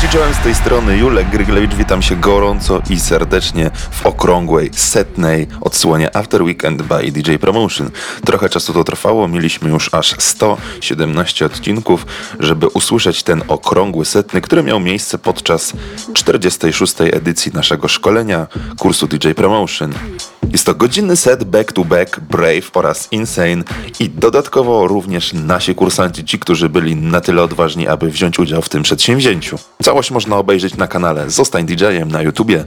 Cześć czołem z tej strony Julek Gryglewicz, witam się gorąco i serdecznie w okrągłej, setnej odsłonie After Weekend by DJ Promotion. Trochę czasu to trwało, mieliśmy już aż 117 odcinków, żeby usłyszeć ten okrągły setny, który miał miejsce podczas 46. edycji naszego szkolenia kursu DJ Promotion. Jest to godzinny set back to back, Brave oraz Insane i dodatkowo również nasi kursanci, ci, którzy byli na tyle odważni, aby wziąć udział w tym przedsięwzięciu. Całość można obejrzeć na kanale Zostań DJ-em na YouTubie.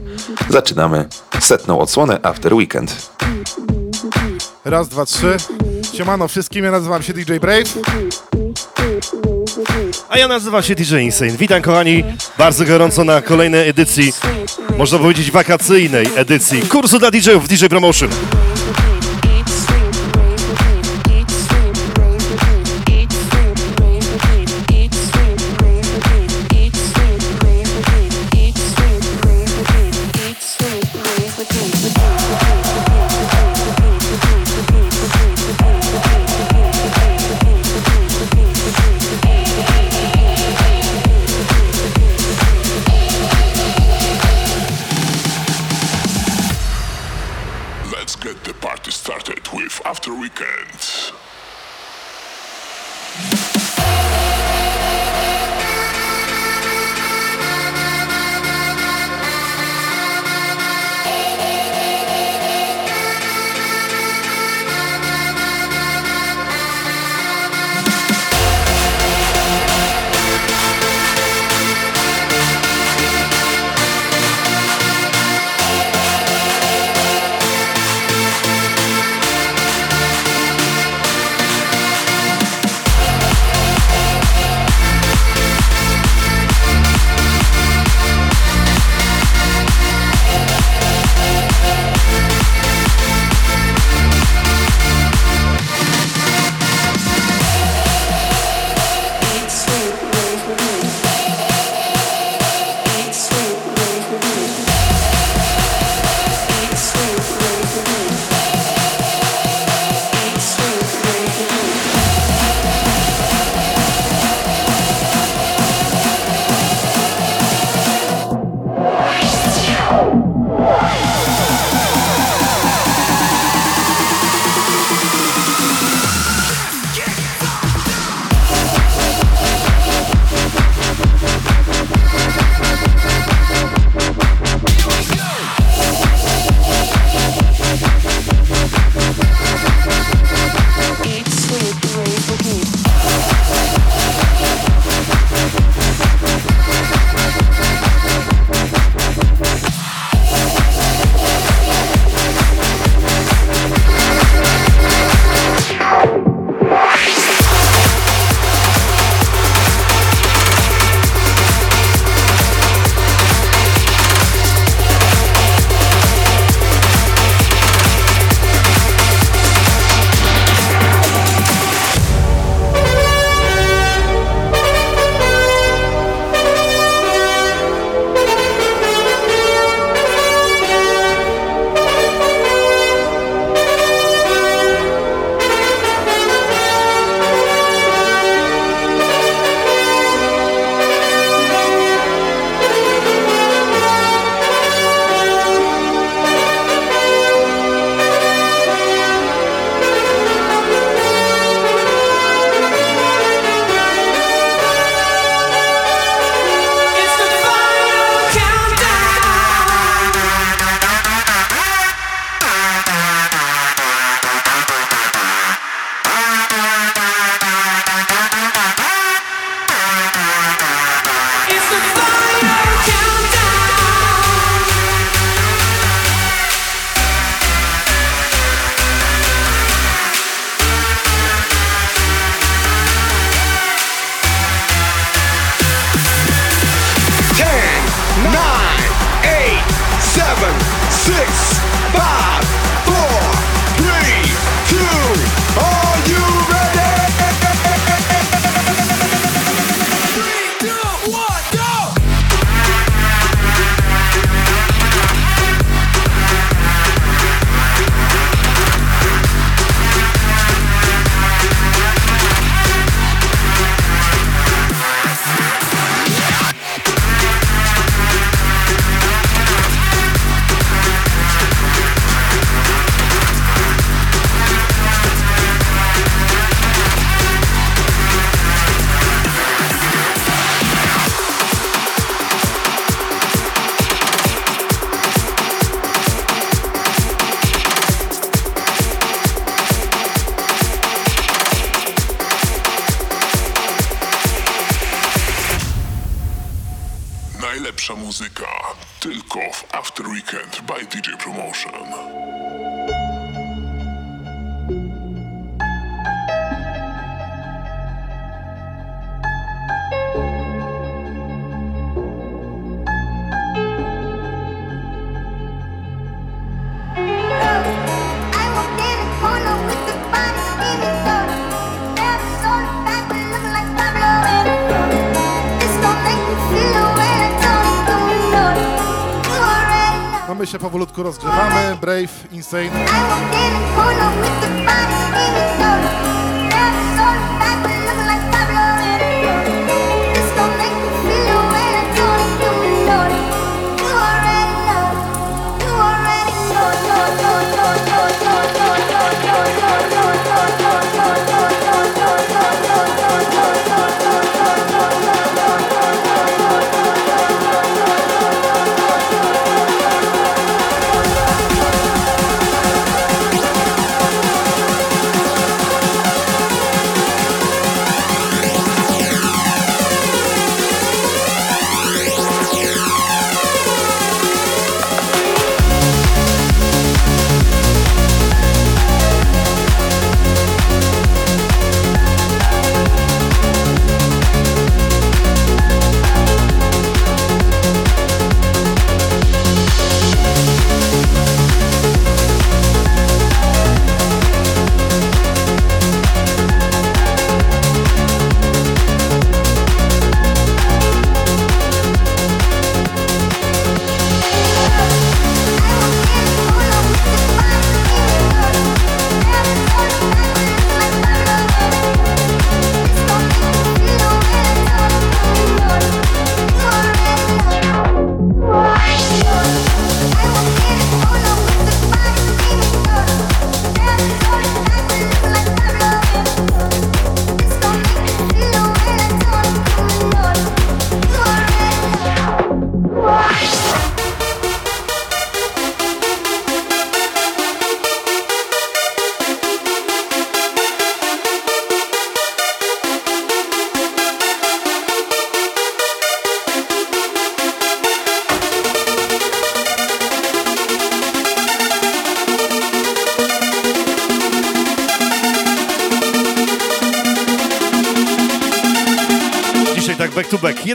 Zaczynamy setną odsłonę After Weekend. Raz, dwa, trzy. Siemano wszystkim, ja nazywam się DJ Brave. A ja nazywam się DJ Insane. Witam kochani bardzo gorąco na kolejnej edycji, można powiedzieć wakacyjnej edycji kursu dla DJ-ów DJ Promotion. Weekend.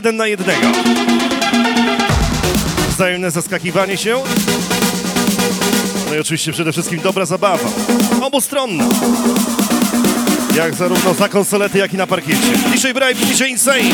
jeden na jednego. Wzajemne zaskakiwanie się. No i oczywiście przede wszystkim dobra zabawa. Obustronna. Jak zarówno za konsolety, jak i na parkiecie. Dzisiaj Brave, dzisiaj Insane.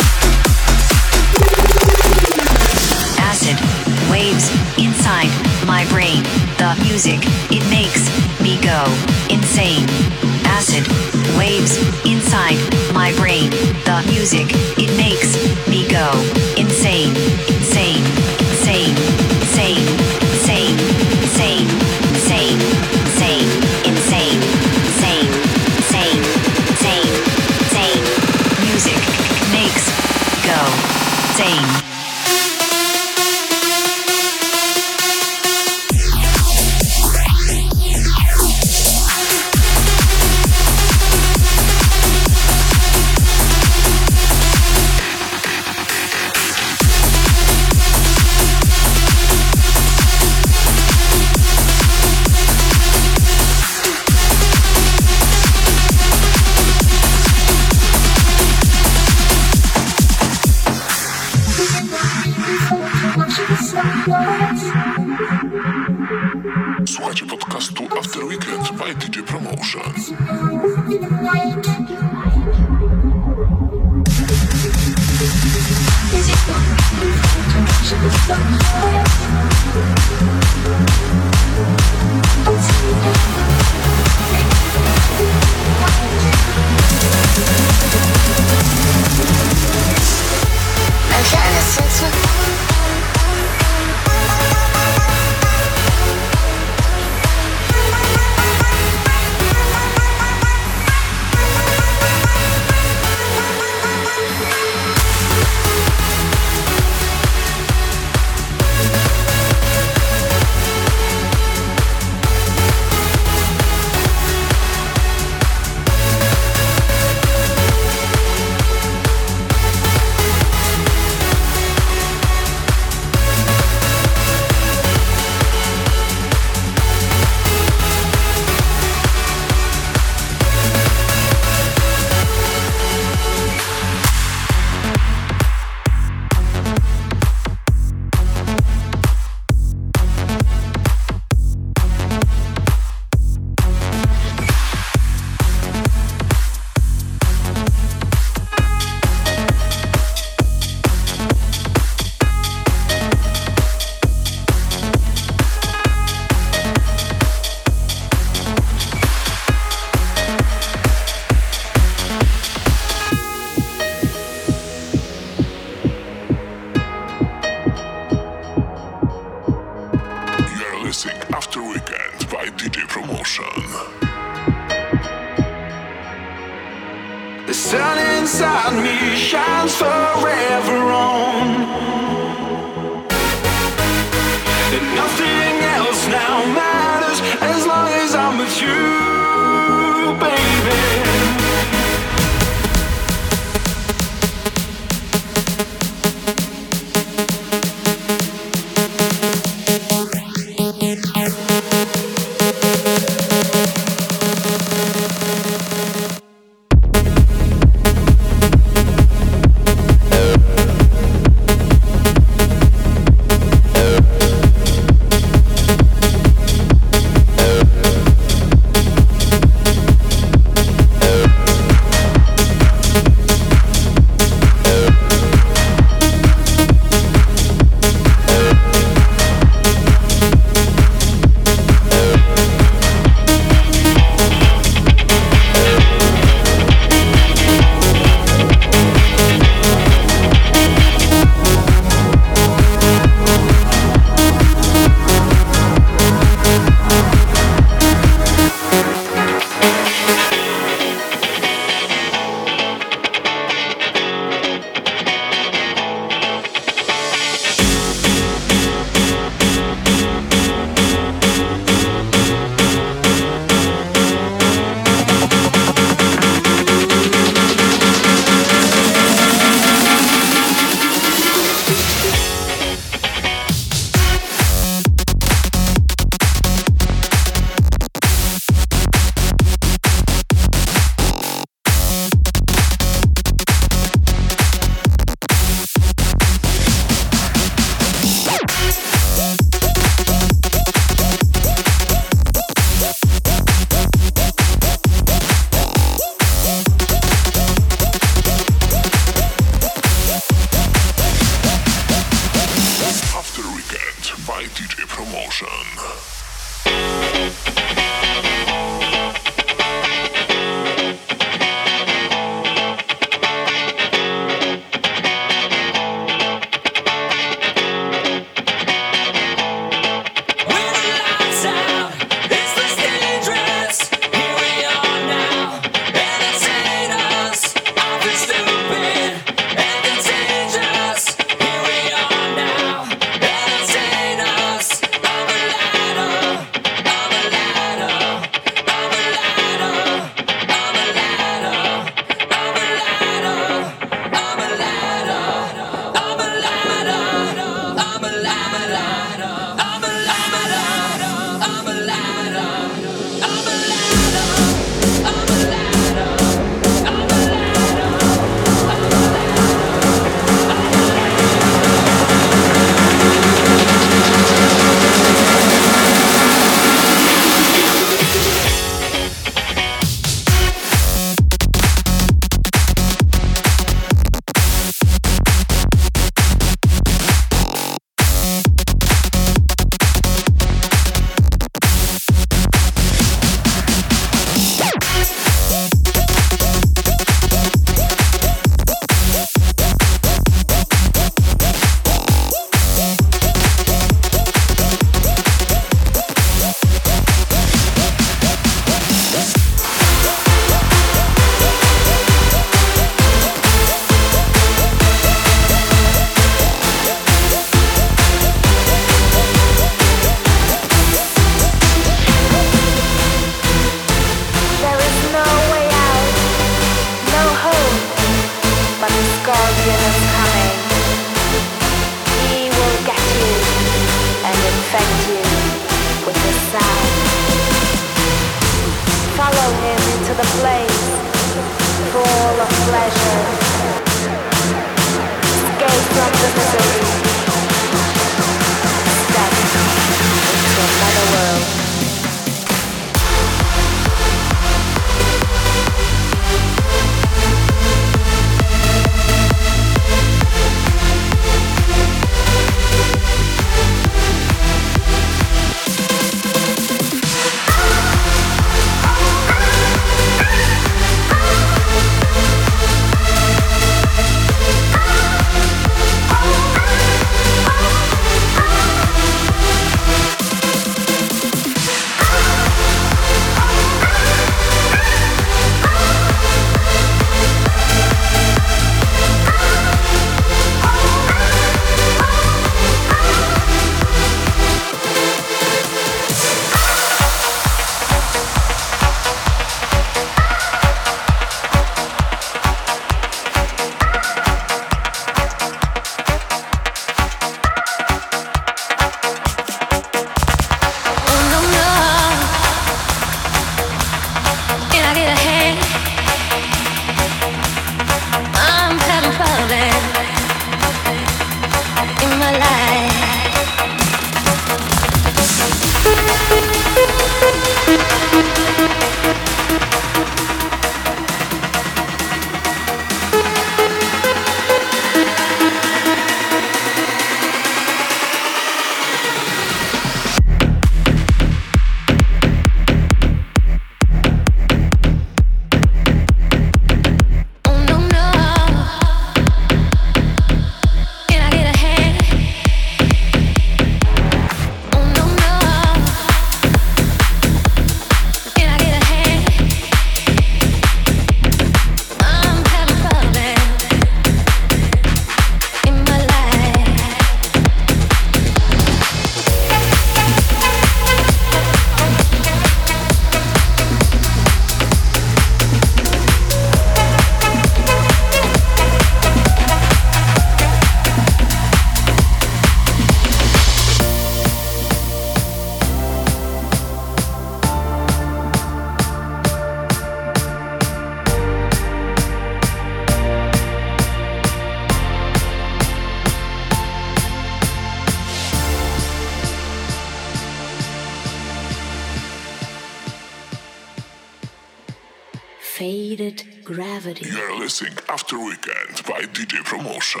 After Weekend by DJ Promotion.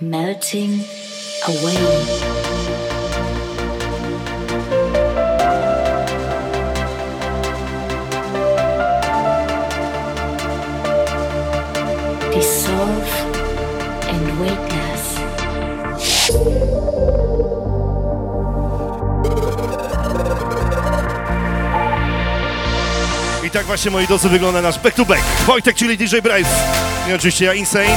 melting away. I tak właśnie, moi drodzy, wygląda nasz back to back. Wojtek, czyli DJ Brave. I oczywiście ja Insane.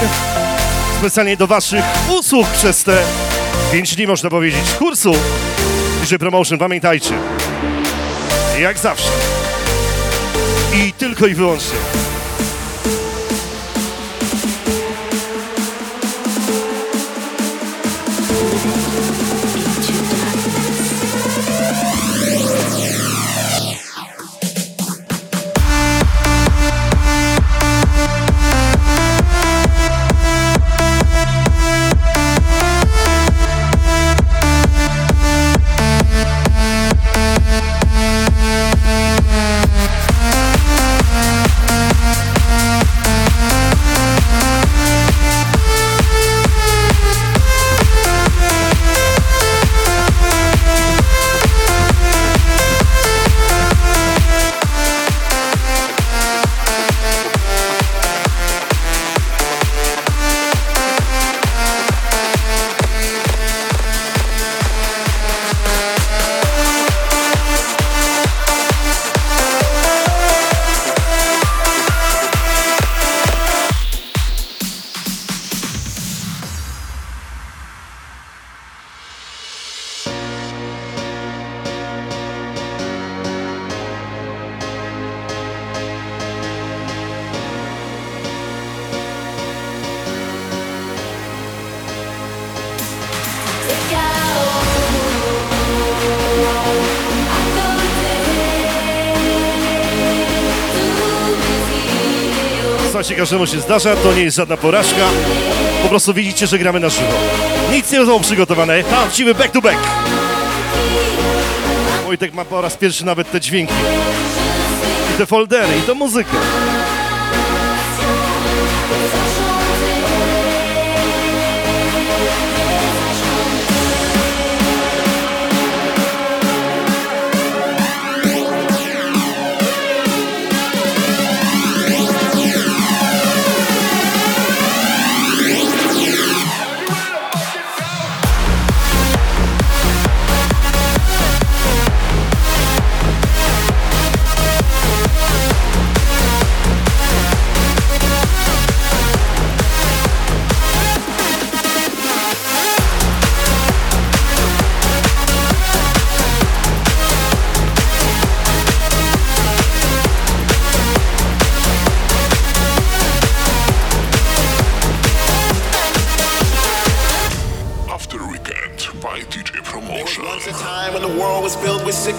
Specjalnie do waszych usług przez te 5 dni, można powiedzieć, kursu DJ Promotion. Pamiętajcie, jak zawsze. I tylko i wyłącznie. Każdemu się zdarza, to nie jest żadna porażka. Po prostu widzicie, że gramy na żywo. Nic nie było przygotowane. Prawdziwy back to back. Wojtek ma po raz pierwszy nawet te dźwięki. I te foldery, i to muzykę.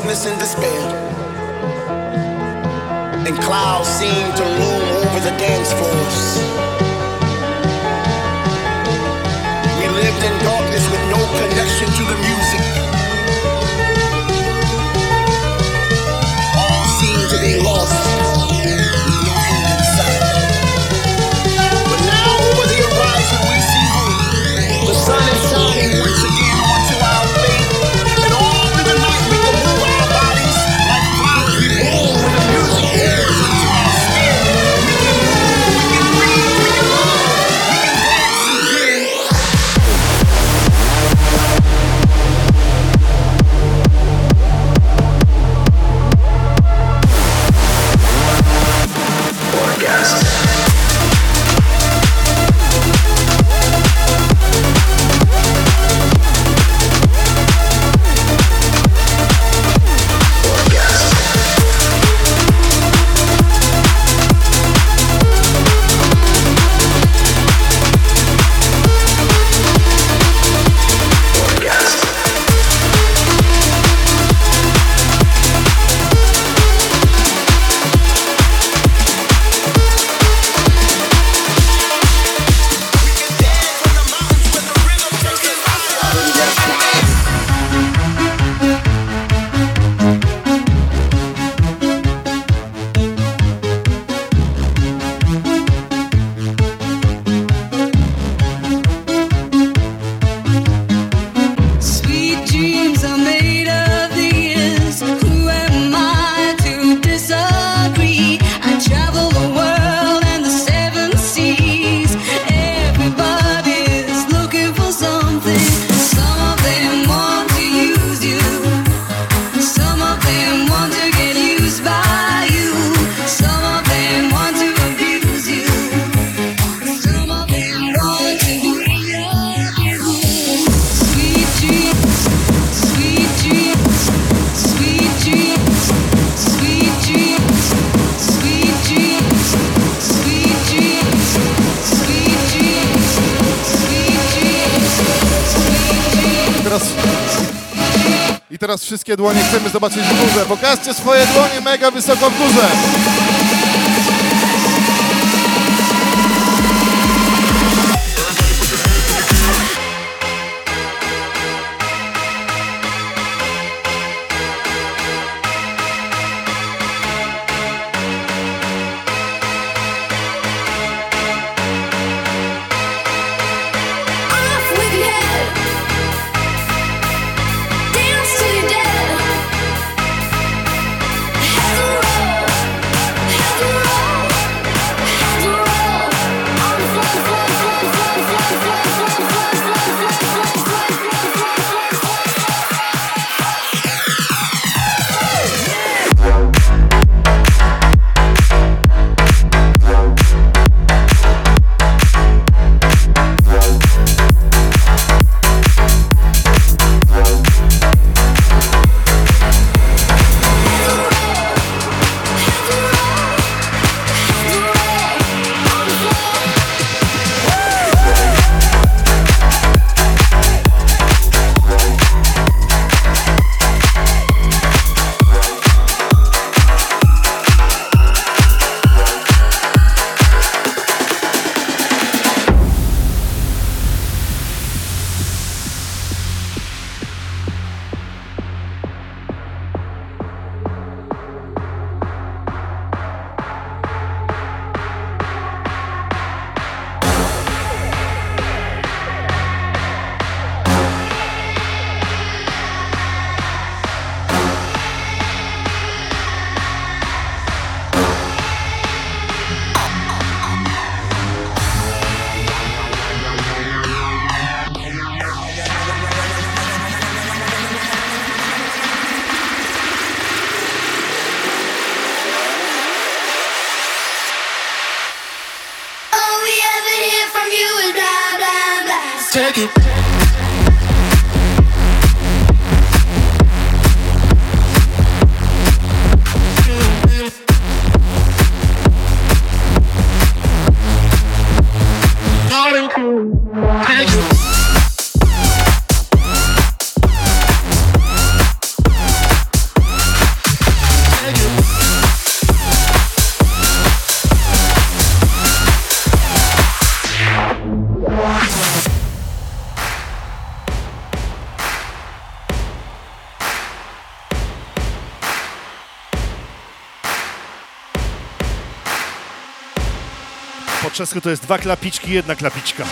And despair. And clouds seemed to loom over the dance floors. dłonie, chcemy zobaczyć górę. Pokażcie swoje dłonie mega wysoko w górze. czesku to jest dwa klapiczki, jedna klapiczka.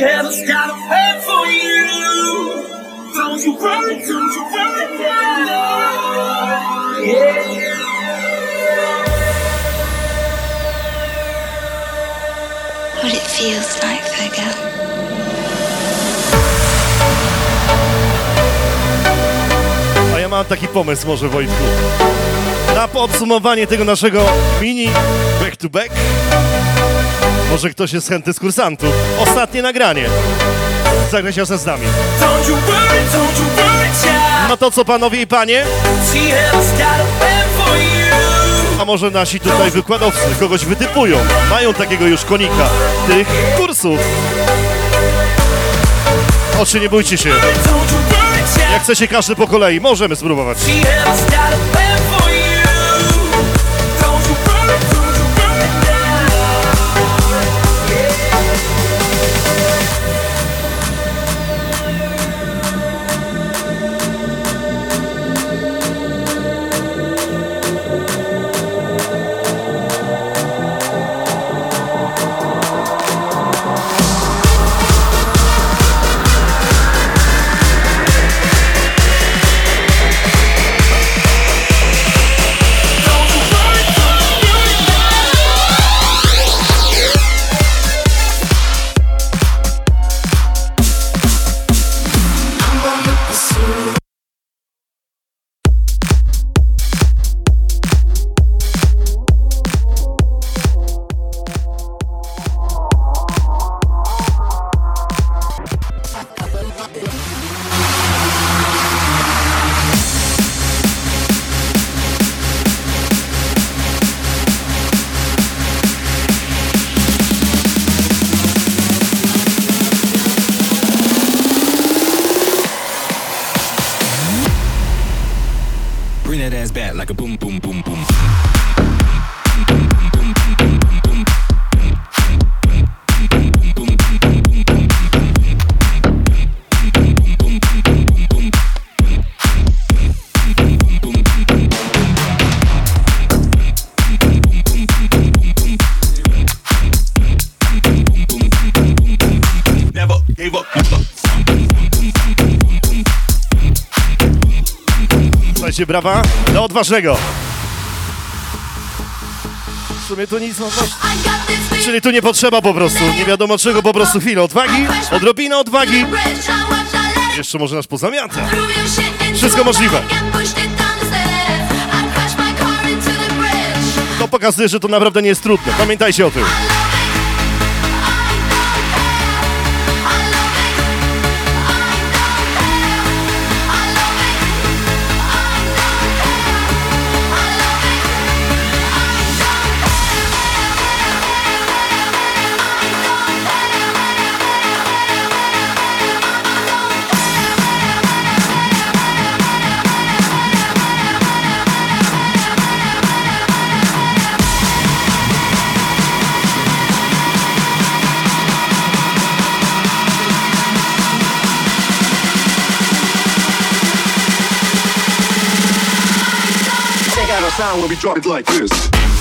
Got a plan for you. Don't you worry, don't you. Yeah. What it feels like, Virgo. Ja mam taki pomysł może Wojtku. Na podsumowanie tego naszego mini back to back. Może ktoś jest chętny z kursantów. Ostatnie nagranie. Zagrać razem z nami. No to co panowie i panie? A może nasi tutaj wykładowcy kogoś wytypują? Mają takiego już konika tych kursów. Oczy, nie bójcie się. Jak chce się każdy po kolei, możemy spróbować. Brawa dla odważnego. W sumie tu nic, no, czyli tu nie potrzeba po prostu, nie wiadomo czego, po prostu chwilę odwagi, odrobina odwagi. Jeszcze może nas pozamiata. Wszystko możliwe. To pokazuje, że to naprawdę nie jest trudne. Pamiętajcie o tym. Sound when we drop it like this.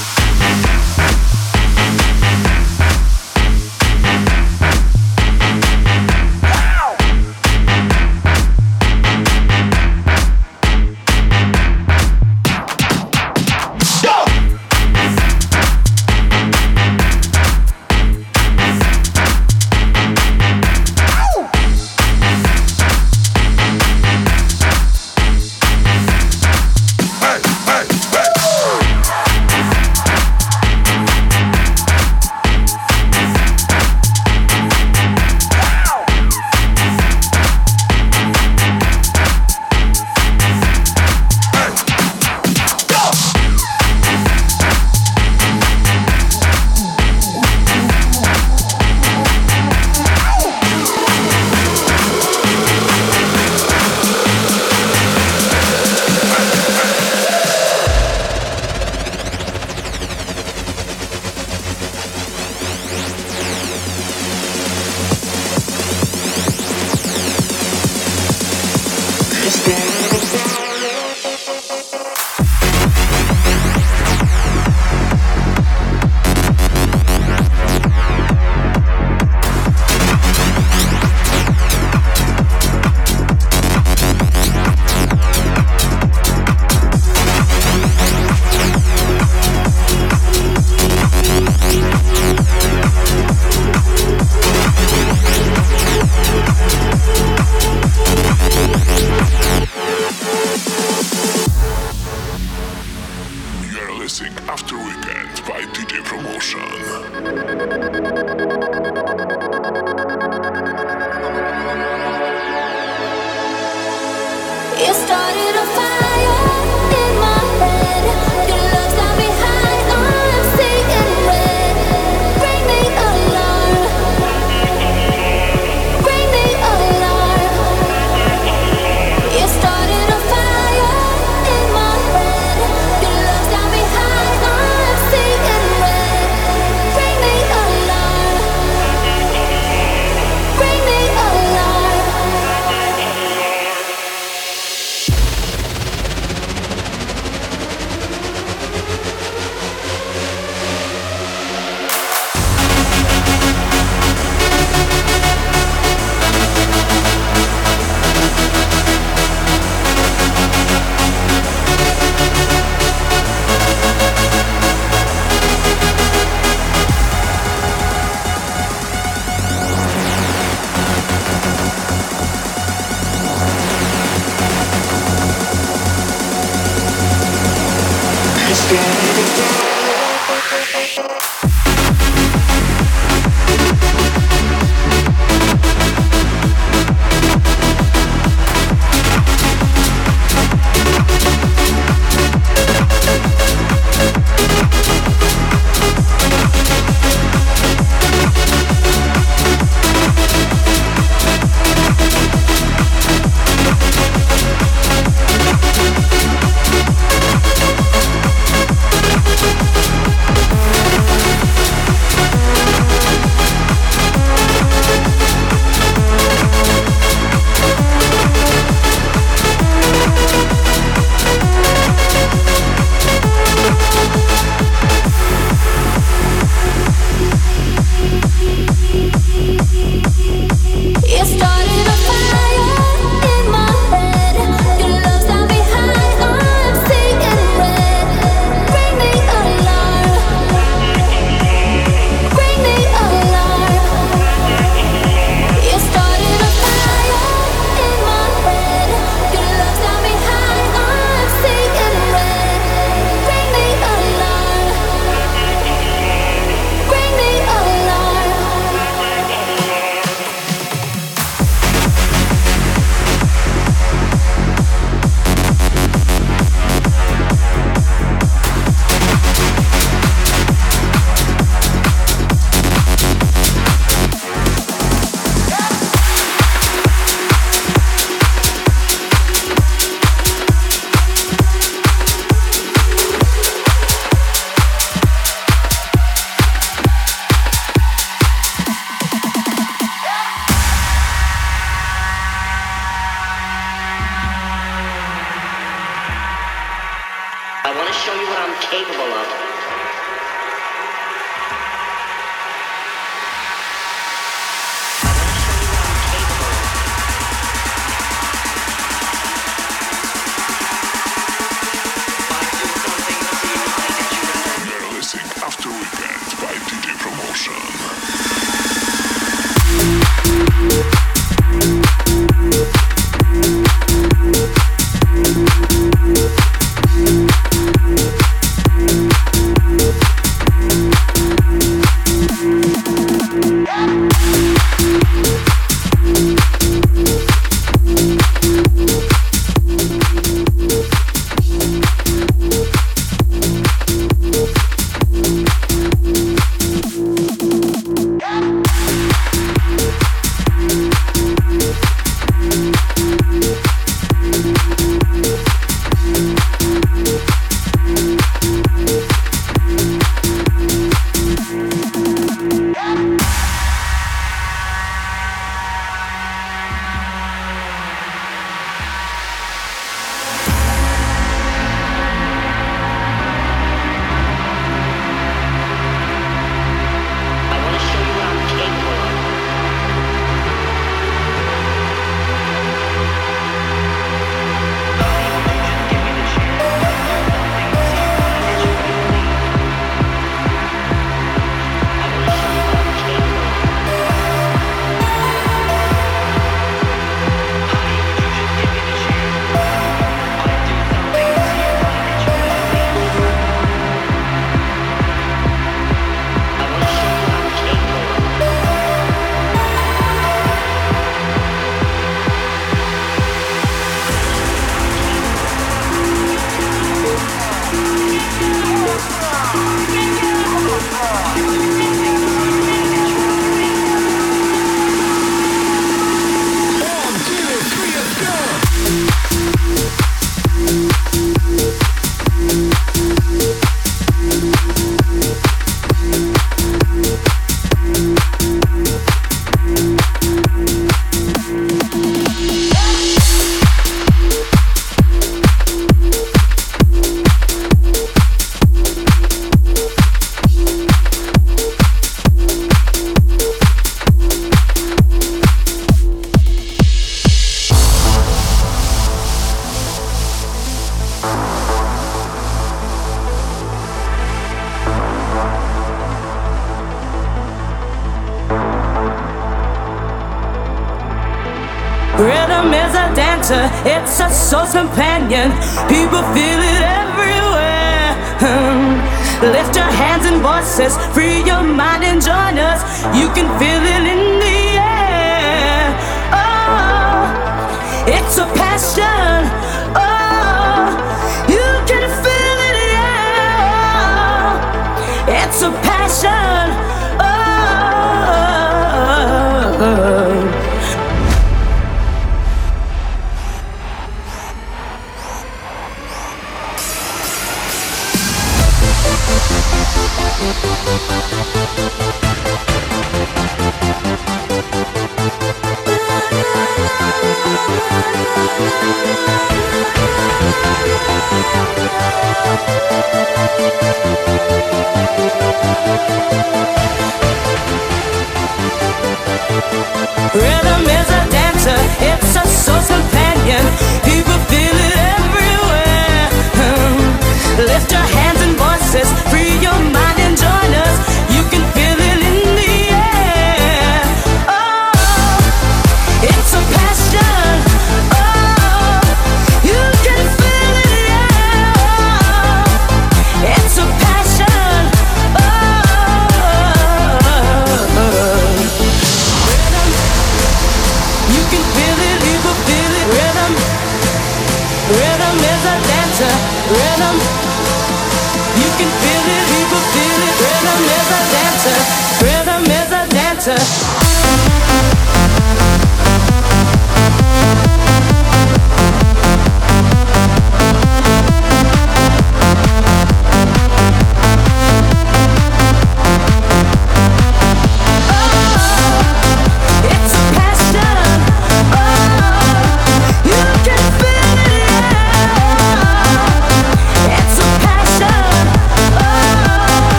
By DJ Promotion.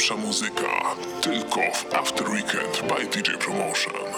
Najlepsza muzyka tylko w After Weekend by DJ Promotion.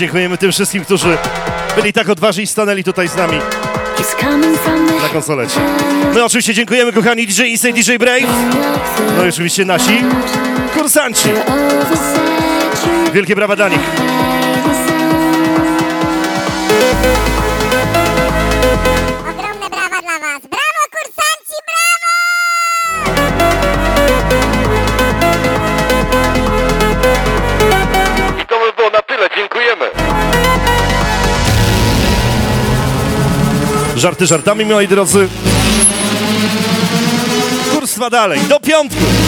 Dziękujemy tym wszystkim, którzy byli tak odważni i stanęli tutaj z nami na konsolecie. My oczywiście dziękujemy kochani DJ Insane, DJ Brave, no i oczywiście nasi kursanci. Wielkie brawa dla nich. Żarty żartami, moi drodzy. Kurs trwa dalej, do piątku.